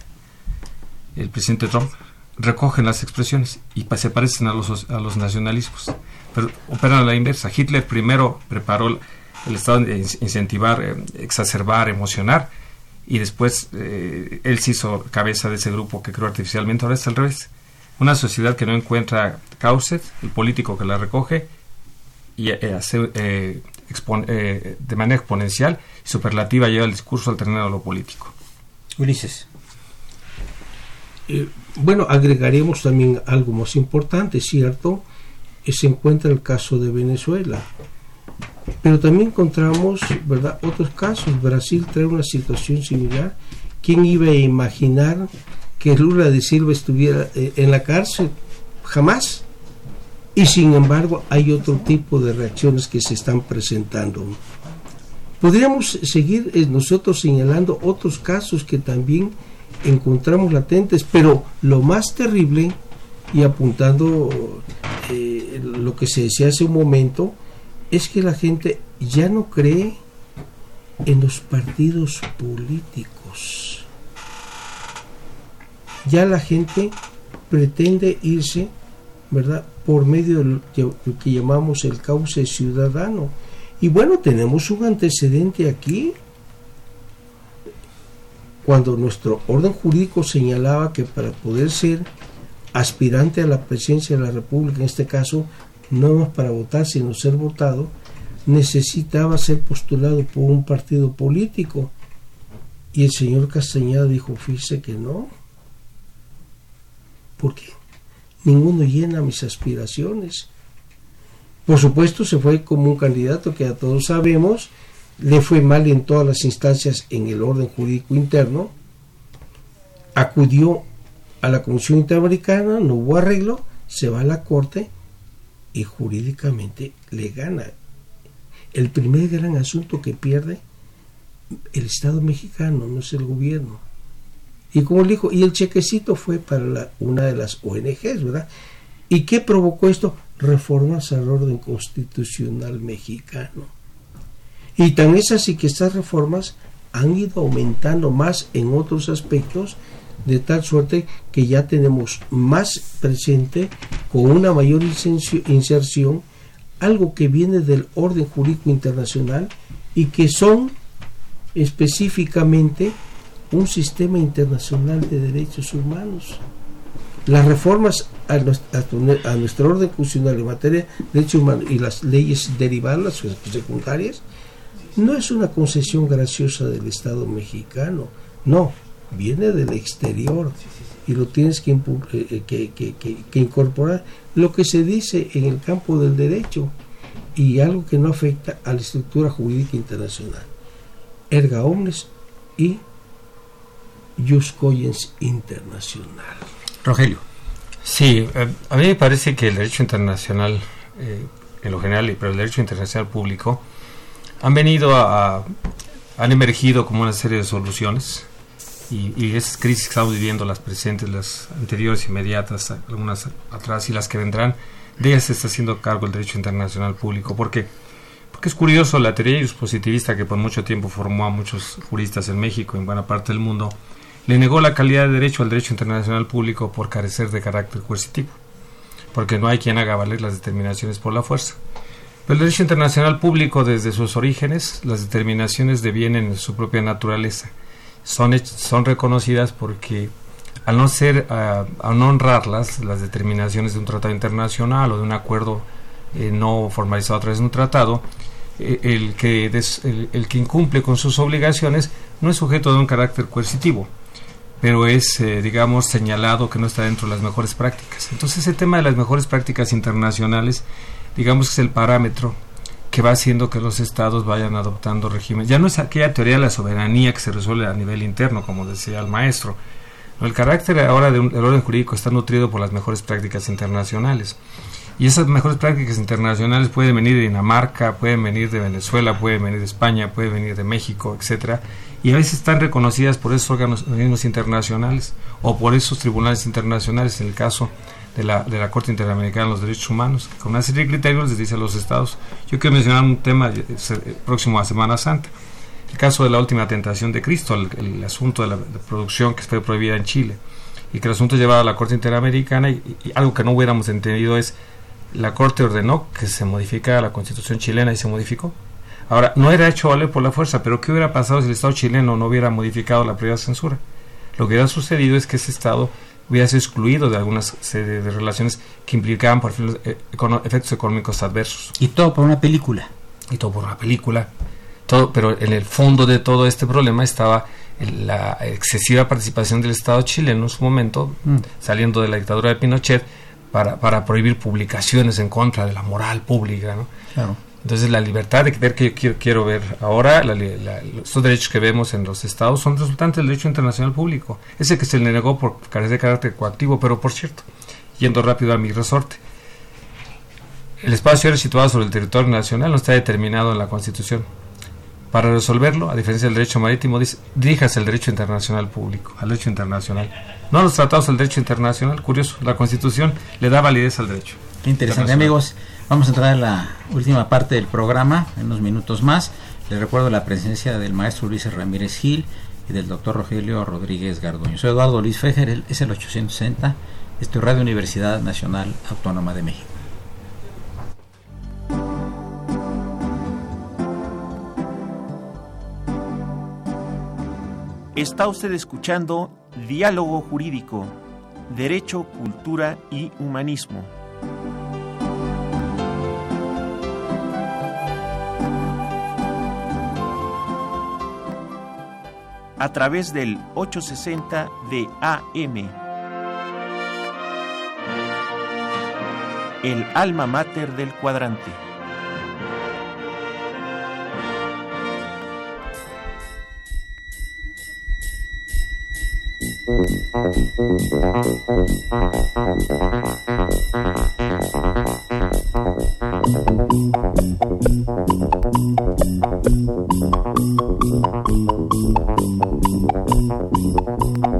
el presidente Trump, recogen las expresiones y se parecen a los, a los nacionalismos, pero operan a la inversa. Hitler primero preparó el estado de incentivar, eh, exacerbar, emocionar, y después eh, él se hizo cabeza de ese grupo que creó artificialmente. Ahora es al revés. Una sociedad que no encuentra cauces, el político que la recoge y eh, hace, de manera exponencial y superlativa lleva el discurso alternado a lo político. Ulises. Bueno, agregaremos también algo más importante, ¿cierto? se encuentra el caso de Venezuela. Pero también encontramos ¿verdad? otros casos. Brasil trae una situación similar. ¿Quién iba a imaginar que Lula de Silva estuviera eh, en la cárcel? Jamás. Y sin embargo hay otro tipo de reacciones que se están presentando. Podríamos seguir eh, nosotros señalando otros casos que también encontramos latentes, pero lo más terrible y apuntando eh, lo que se decía hace un momento, es que la gente ya no cree en los partidos políticos. Ya la gente pretende irse, ¿verdad?, por medio de lo que llamamos el cauce ciudadano. Y bueno, tenemos un antecedente aquí. Cuando nuestro orden jurídico señalaba que para poder ser aspirante a la presidencia de la República, en este caso, no más para votar, sino ser votado, necesitaba ser postulado por un partido político. Y el señor Castañeda dijo, fíjese que no. porque Ninguno llena mis aspiraciones. Por supuesto, se fue como un candidato que a todos sabemos, le fue mal en todas las instancias en el orden jurídico interno, acudió a la Comisión Interamericana, no hubo arreglo, se va a la Corte y jurídicamente le gana. El primer gran asunto que pierde el Estado mexicano, no es el gobierno. Y como le dijo, y el chequecito fue para una de las ONGs, ¿verdad? ¿Y qué provocó esto? Reformas al orden constitucional mexicano. Y tan es así que estas reformas han ido aumentando más en otros aspectos de tal suerte que ya tenemos más presente con una mayor inserción algo que viene del orden jurídico internacional y que son específicamente un sistema internacional de derechos humanos. Las reformas a, nuestro orden constitucional en materia de derechos humanos y las leyes derivadas, secundarias, no es una concesión graciosa del Estado mexicano, no, viene del exterior y lo tienes eh, que, que, incorporar. Lo que se dice en el campo del derecho y algo que no afecta a la estructura jurídica internacional. Erga omnes y jus cogens internacional. Rogelio. Sí, eh, a mí me parece que el derecho internacional, eh, en lo general, pero el derecho internacional público, han venido a, han emergido como una serie de soluciones y, esas crisis que estamos viviendo, las presentes, las anteriores, inmediatas, algunas atrás y las que vendrán, de ellas se está haciendo cargo el derecho internacional público. ¿Por qué? Porque es curioso, la teoría positivista que por mucho tiempo formó a muchos juristas en México y en buena parte del mundo, le negó la calidad de derecho al derecho internacional público por carecer de carácter coercitivo, porque no hay quien haga valer las determinaciones por la fuerza. Pero el derecho internacional público, desde sus orígenes, las determinaciones devienen en su propia naturaleza son, son reconocidas porque al no ser, uh, al no honrarlas, las determinaciones de un tratado internacional o de un acuerdo eh, no formalizado a través de un tratado, eh, el, que el, el, que incumple con sus obligaciones no es sujeto de un carácter coercitivo, pero es, eh, digamos, señalado que no está dentro de las mejores prácticas. Entonces, ese tema de las mejores prácticas internacionales, digamos que es el parámetro que va haciendo que los estados vayan adoptando regímenes. Ya no es aquella teoría de la soberanía que se resuelve a nivel interno, como decía el maestro. El carácter ahora del orden jurídico está nutrido por las mejores prácticas internacionales. Y esas mejores prácticas internacionales pueden venir de Dinamarca, pueden venir de Venezuela, pueden venir de España, pueden venir de México, etcétera, y a veces están reconocidas por esos organismos internacionales o por esos tribunales internacionales, en el caso de la, de la Corte Interamericana de los Derechos Humanos, que con una serie de criterios les dice a los estados. Yo quiero mencionar un tema eh, eh, próximo a Semana Santa, el caso de la última tentación de Cristo, el, asunto de la producción que fue prohibida en Chile, y que el asunto llevado a la Corte Interamericana, y, algo que no hubiéramos entendido es, la Corte ordenó que se modificara la Constitución chilena y se modificó. Ahora, no era hecho valer por la fuerza, pero ¿qué hubiera pasado si el Estado chileno no hubiera modificado la previa censura? Lo que hubiera sucedido es que ese Estado hubiera sido excluido de algunas serie de relaciones que implicaban por eh, efectos económicos adversos. Y todo por una película. Y todo por una película. Todo, pero en el fondo de todo este problema estaba la excesiva participación del Estado chileno en su momento, mm. saliendo de la dictadura de Pinochet, para, para prohibir publicaciones en contra de la moral pública. ¿no? Claro. Entonces la libertad de ver que yo quiero, ver ahora, la, estos derechos que vemos en los estados son resultantes del derecho internacional público, ese que se le negó por carecer de carácter coactivo, pero por cierto, yendo rápido a mi resorte, el espacio aéreo situado sobre el territorio nacional no está determinado en la Constitución. Para resolverlo, a diferencia del derecho marítimo, diríjase al derecho internacional público, al derecho internacional. No a los tratados del derecho internacional, curioso, la Constitución le da validez al derecho. Interesante, amigos. Vamos a entrar en la última parte del programa, en unos minutos más. Les recuerdo la presencia del maestro Luis Ramírez Gil y del doctor Rogelio Rodríguez Garduño. Soy Eduardo Luis Fejer, es el 860, estoy Radio Universidad Nacional Autónoma de México. Está usted escuchando Diálogo Jurídico, Derecho, Cultura y Humanismo. A través del 860 de AM. El alma mater del cuadrante. Thank you.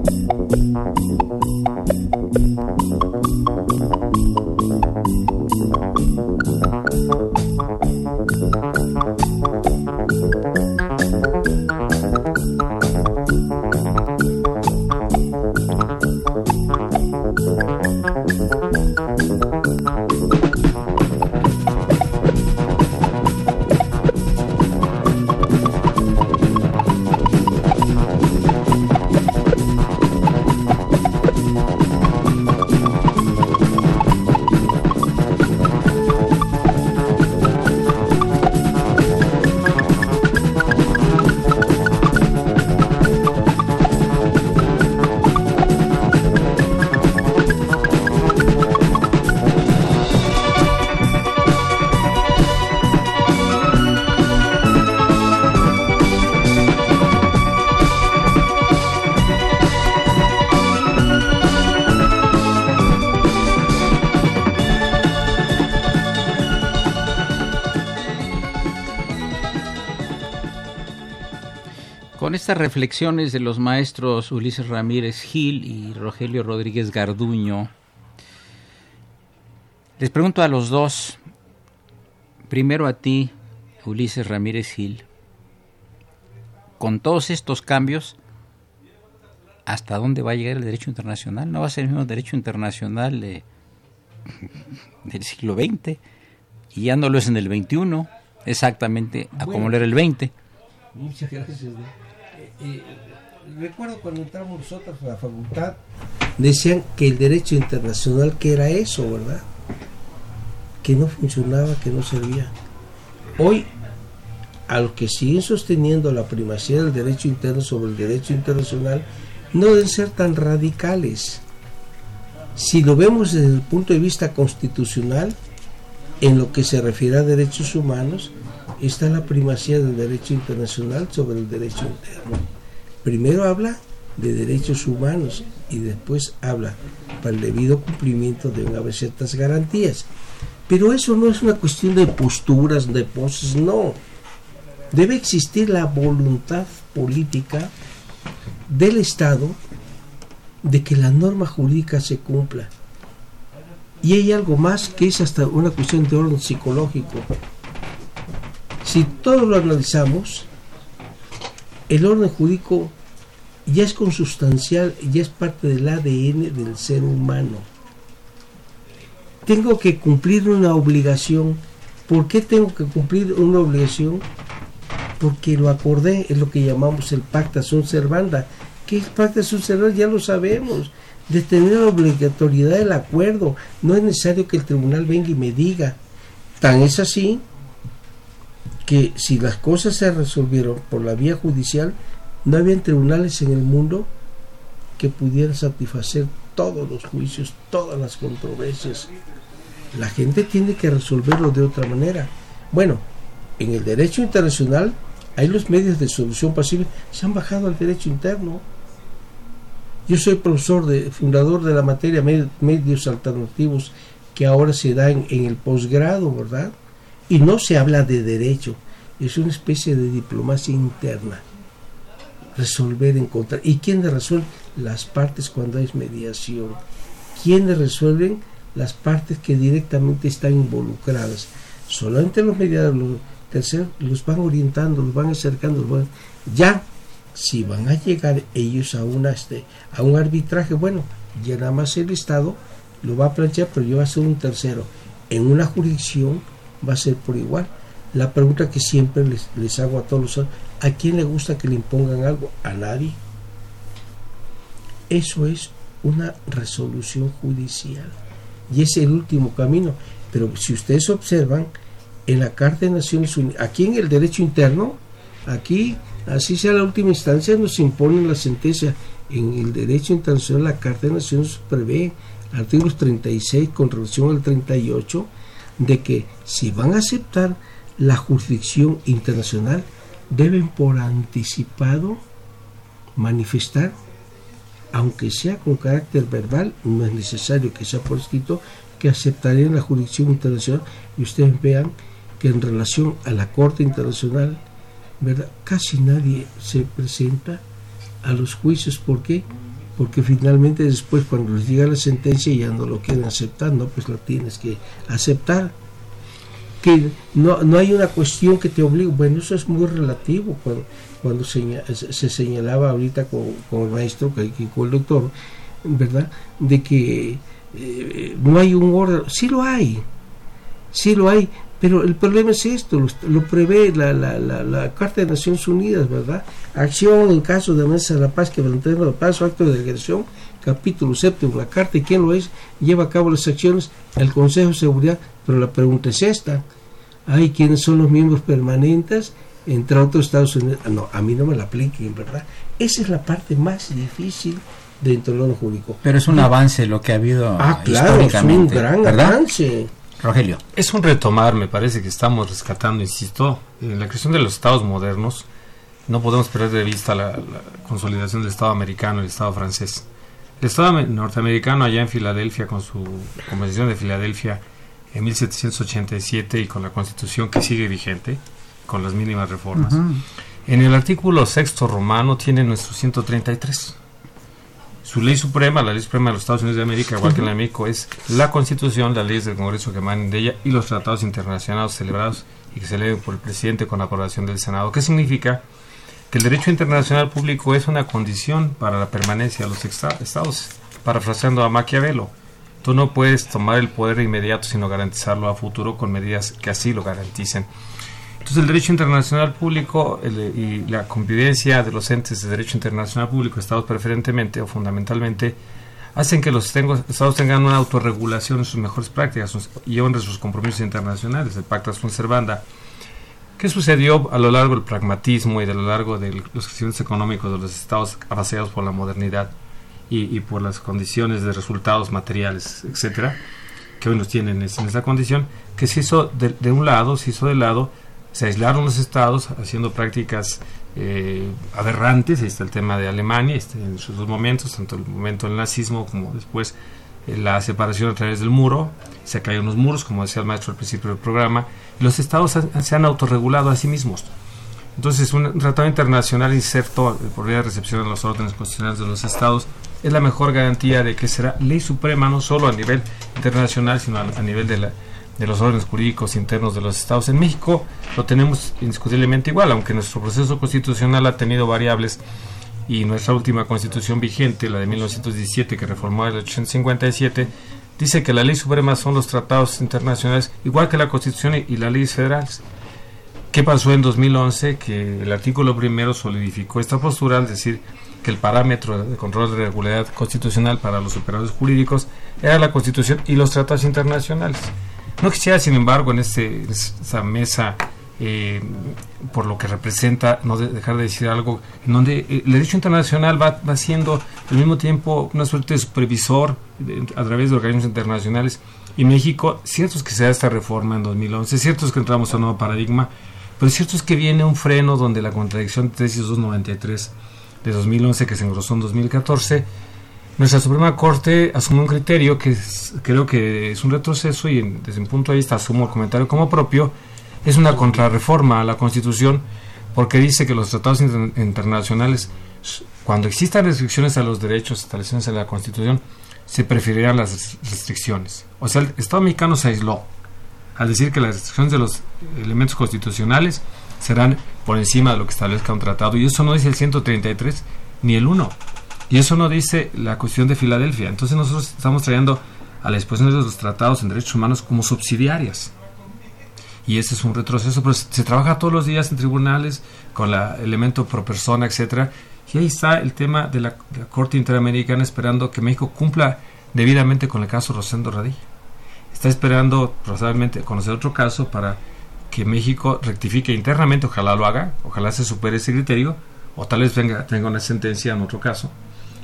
Estas reflexiones de los maestros Ulises Ramírez Gil y Rogelio Rodríguez Garduño, les pregunto a los dos, primero a ti, Ulises Ramírez Gil, con todos estos cambios, ¿hasta dónde va a llegar el derecho internacional? ¿No va a ser el mismo derecho internacional del siglo XX? Y ya no lo es en el XXI, exactamente a como era el XX. Muchas gracias recuerdo cuando entramos nosotros a la facultad, decían que el derecho internacional, que era eso, ¿verdad? Que no funcionaba, que no servía. Hoy, a los que siguen sosteniendo la primacía del derecho interno sobre el derecho internacional, no deben ser tan radicales. Si lo vemos desde el punto de vista constitucional, en lo que se refiere a derechos humanos, está la primacía del derecho internacional sobre el derecho interno. Primero habla de derechos humanos y después habla para el debido cumplimiento de haber ciertas garantías. Pero eso no es una cuestión de posturas, de poses, no. Debe existir la voluntad política del Estado de que la norma jurídica se cumpla. Y hay algo más que es hasta una cuestión de orden psicológico. Si todo lo analizamos, el orden jurídico ya es consustancial, ya es parte del ADN del ser humano. Tengo que cumplir una obligación. ¿Por qué tengo que cumplir una obligación? Porque lo acordé, es lo que llamamos el pacta sunt servanda. ¿Qué es pacta sunt servanda? Ya lo sabemos. De tener la obligatoriedad del acuerdo. No es necesario que el tribunal venga y me diga. Tan es así que si las cosas se resolvieron por la vía judicial, no había tribunales en el mundo que pudieran satisfacer todos los juicios, todas las controversias. La gente tiene que resolverlo de otra manera. Bueno, en el derecho internacional hay los medios de solución pasible, se han bajado al derecho interno. Yo soy profesor de fundador de la materia medios alternativos que ahora se da en, en el posgrado, ¿verdad? Y no se habla de derecho, es una especie de diplomacia interna resolver, encontrar. ¿Y quiénes resuelven? Las partes cuando hay mediación. ¿Quiénes resuelven? Las partes que directamente están involucradas. Solamente los mediadores, los terceros, los van orientando, los van acercando, los van... ya si van a llegar ellos a, una, este, a un arbitraje, bueno, ya nada más el Estado lo va a plantear, pero yo va a ser un tercero. En una jurisdicción va a ser por igual. La pregunta que siempre les, les hago a todos los ¿A quién le gusta que le impongan algo? A nadie. Eso es una resolución judicial. Y es el último camino. Pero si ustedes observan, en la Carta de Naciones Unidas, aquí en el derecho interno, aquí, así sea la última instancia, nos imponen la sentencia. En el derecho internacional, la Carta de Naciones prevé, artículos 36 con relación al 38, de que si van a aceptar la jurisdicción internacional, deben por anticipado manifestar, aunque sea con carácter verbal, no es necesario que sea por escrito, que aceptarían la jurisdicción internacional y ustedes vean que en relación a la Corte Internacional, ¿verdad? casi nadie se presenta a los juicios. ¿Por qué? Porque finalmente después cuando les llega la sentencia ya no lo quieren aceptar, ¿no? Pues lo tienes que aceptar que no, no hay una cuestión que te obligue, bueno, eso es muy relativo cuando, cuando se señalaba ahorita con, el maestro, con el doctor, ¿verdad? De que eh, no hay un orden, sí lo hay, sí lo hay, pero el problema es esto, lo, prevé la, la, la, Carta de Naciones Unidas, ¿verdad? Acción en caso de amenaza a la paz que mantenga la paz o acto de agresión, capítulo séptimo, la Carta y quién lo es, lleva a cabo las acciones, el Consejo de Seguridad pero la pregunta es esta. Hay quienes son los miembros permanentes, entre otros Estados Unidos. Ah, no, a mí no me la apliquen, ¿verdad? Esa es la parte más difícil dentro del orden jurídico. Pero es un avance lo que ha habido ah, claro, es un gran avance. Rogelio. Es un retomar, me parece que estamos rescatando, insisto, en la creación de los estados modernos. No podemos perder de vista la, la consolidación del Estado americano y el Estado francés. El Estado norteamericano allá en Filadelfia, con su Convención de Filadelfia, en 1787 y con la constitución que sigue vigente, con las mínimas reformas. En el artículo sexto romano tiene nuestro 133. Su ley suprema, la ley suprema de los Estados Unidos de América, igual que en la de México, es la constitución, las leyes del Congreso que emanen de ella y los tratados internacionales celebrados y que se leen por el presidente con la aprobación del Senado. ¿Qué significa? Que el derecho internacional público es una condición para la permanencia de los estados, parafraseando a Maquiavelo Tú no puedes tomar el poder inmediato, sino garantizarlo a futuro con medidas que así lo garanticen. Entonces el derecho internacional público y la convivencia de los entes de derecho internacional público, estados preferentemente o fundamentalmente, hacen que los estados tengan una autorregulación en sus mejores prácticas y honren sus compromisos internacionales, el Pacta Sunt Servanda. ¿Qué sucedió a lo largo del pragmatismo y a lo largo de los crecimientos económicos de los estados abaseados por la modernidad? y, por las condiciones de resultados materiales, etcétera, que hoy nos tienen en esa condición, que se hizo de, un lado, se hizo de lado, se aislaron los estados haciendo prácticas eh, aberrantes, ahí está el tema de Alemania, en sus dos momentos, tanto el momento del nazismo como después eh, la separación a través del muro, se cayeron los muros, como decía el maestro al principio del programa, los estados se han autorregulado a sí mismos. Entonces, un tratado internacional inserto por vía recepción de los órdenes constitucionales de los estados es la mejor garantía de que será ley suprema no solo a nivel internacional, sino a, nivel de, la, de los órdenes jurídicos internos de los estados. En México lo tenemos indiscutiblemente igual, aunque nuestro proceso constitucional ha tenido variables y nuestra última constitución vigente, la de 1917, que reformó el 857, dice que la ley suprema son los tratados internacionales, igual que la constitución y, las leyes federales. ¿Qué pasó en 2011? Que el artículo primero solidificó esta postura, al decir que el parámetro de control de regularidad constitucional para los operadores jurídicos era la Constitución y los tratados internacionales. No quisiera, sin embargo, en este, esta mesa, eh, por lo que representa, no dejar de decir algo, en donde eh, el derecho internacional va, va siendo al mismo tiempo una suerte de supervisor a través de organismos internacionales. Y México, cierto es que se da esta reforma en 2011, cierto es que entramos a un nuevo paradigma, pero cierto es que viene un freno donde la contradicción de tesis 293 de 2011 que se engrosó en 2014, nuestra Suprema Corte asumió un criterio que creo que es un retroceso y desde un punto de vista asumo el comentario como propio, es una contrarreforma a la Constitución porque dice que los tratados internacionales, cuando existan restricciones a los derechos establecidos en la Constitución, se preferirán las restricciones. O sea, el Estado mexicano se aisló al decir que las restricciones de los elementos constitucionales serán por encima de lo que establezca un tratado. Y eso no dice el 133 ni el 1. Y eso no dice la cuestión de Filadelfia. Entonces nosotros estamos trayendo a la disposición de los tratados en derechos humanos como subsidiarias. Y ese es un retroceso, pero se trabaja todos los días en tribunales con el elemento pro persona, etcétera. Y ahí está el tema de la, Corte Interamericana esperando que México cumpla debidamente con el caso Rosendo Radí está esperando probablemente conocer otro caso para que México rectifique internamente, ojalá lo haga, ojalá se supere ese criterio, o tal vez venga, tenga una sentencia en otro caso.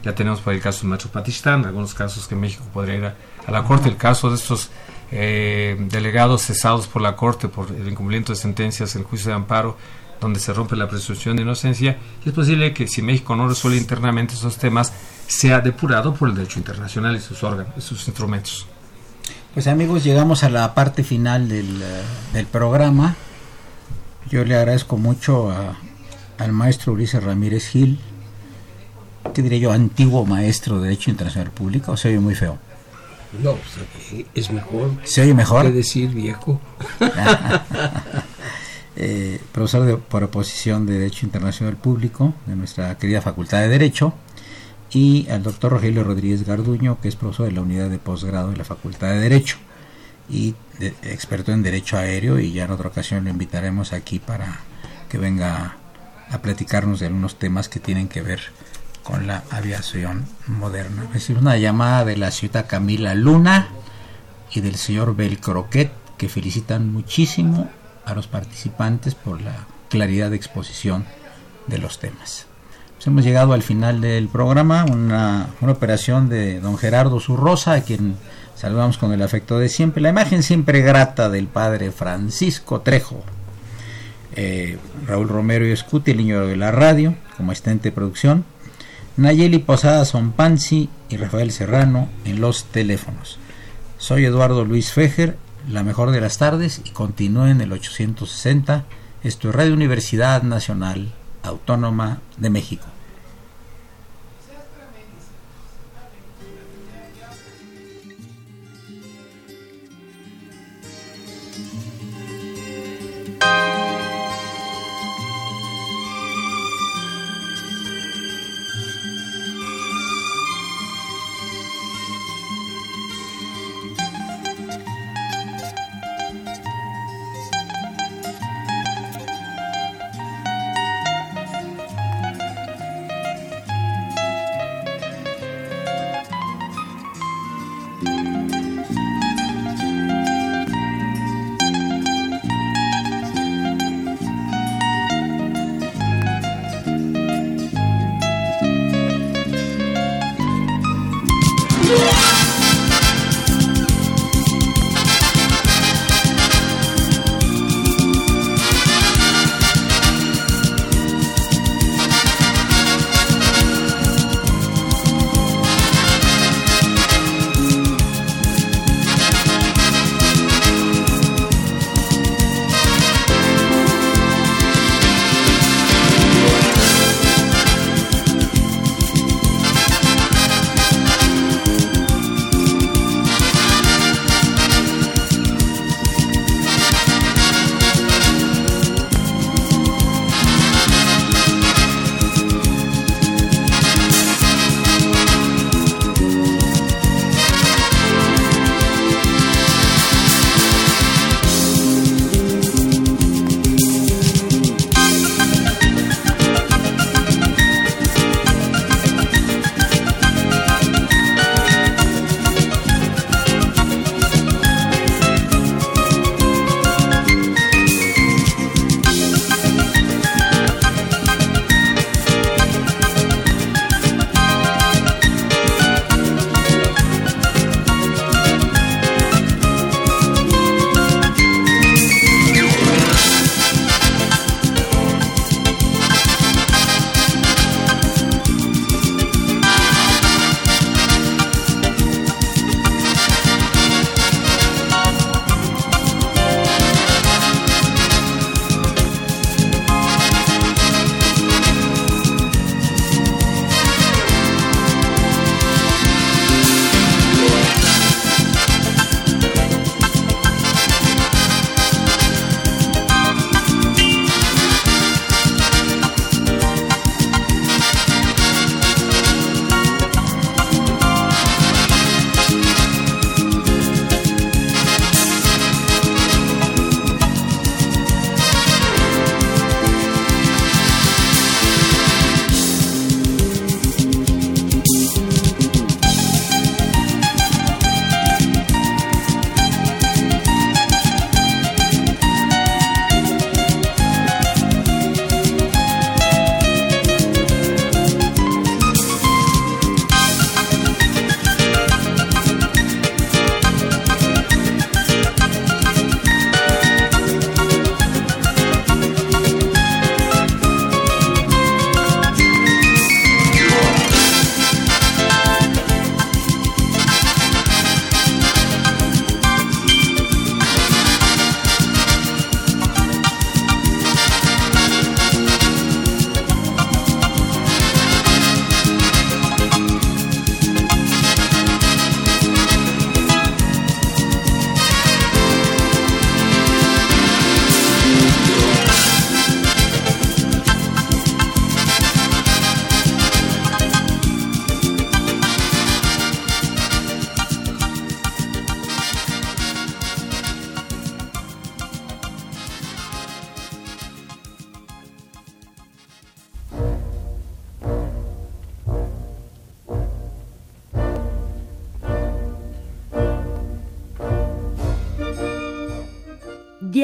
Ya tenemos por el caso de Macho Patistán, algunos casos que México podría ir a, la Corte, el caso de estos eh, delegados cesados por la Corte por el incumplimiento de sentencias, el juicio de amparo, donde se rompe la presunción de inocencia, y es posible que si México no resuelve internamente esos temas, sea depurado por el derecho internacional y sus órganos, y sus instrumentos. Pues amigos, llegamos a la parte final del, eh, del programa. Yo le agradezco mucho al maestro Ulises Ramírez Gil, que diré yo, antiguo maestro de Derecho Internacional Público, o se oye muy feo. No, pues, es mejor. ¿Se oye mejor? decir viejo. eh, profesor de, por oposición de Derecho Internacional Público de nuestra querida Facultad de Derecho y al doctor Rogelio Rodríguez Garduño, que es profesor de la unidad de posgrado de la Facultad de Derecho y experto en Derecho Aéreo y ya en otra ocasión lo invitaremos aquí para que venga a platicarnos de algunos temas que tienen que ver con la aviación moderna. Es una llamada de la ciudad Camila Luna y del señor Bel Croquet que felicitan muchísimo a los participantes por la claridad de exposición de los temas. Pues hemos llegado al final del programa, una, operación de don Gerardo Zurrosa, a quien saludamos con el afecto de siempre, la imagen siempre grata del padre Francisco Trejo, eh, Raúl Romero y Escuti, el niño de la radio, como asistente de producción, Nayeli Posada Sonpanzi y Rafael Serrano en los teléfonos. Soy Eduardo Luis Fejer, la mejor de las tardes y continúen en el 860. Esto es Radio Universidad Nacional Autónoma de México.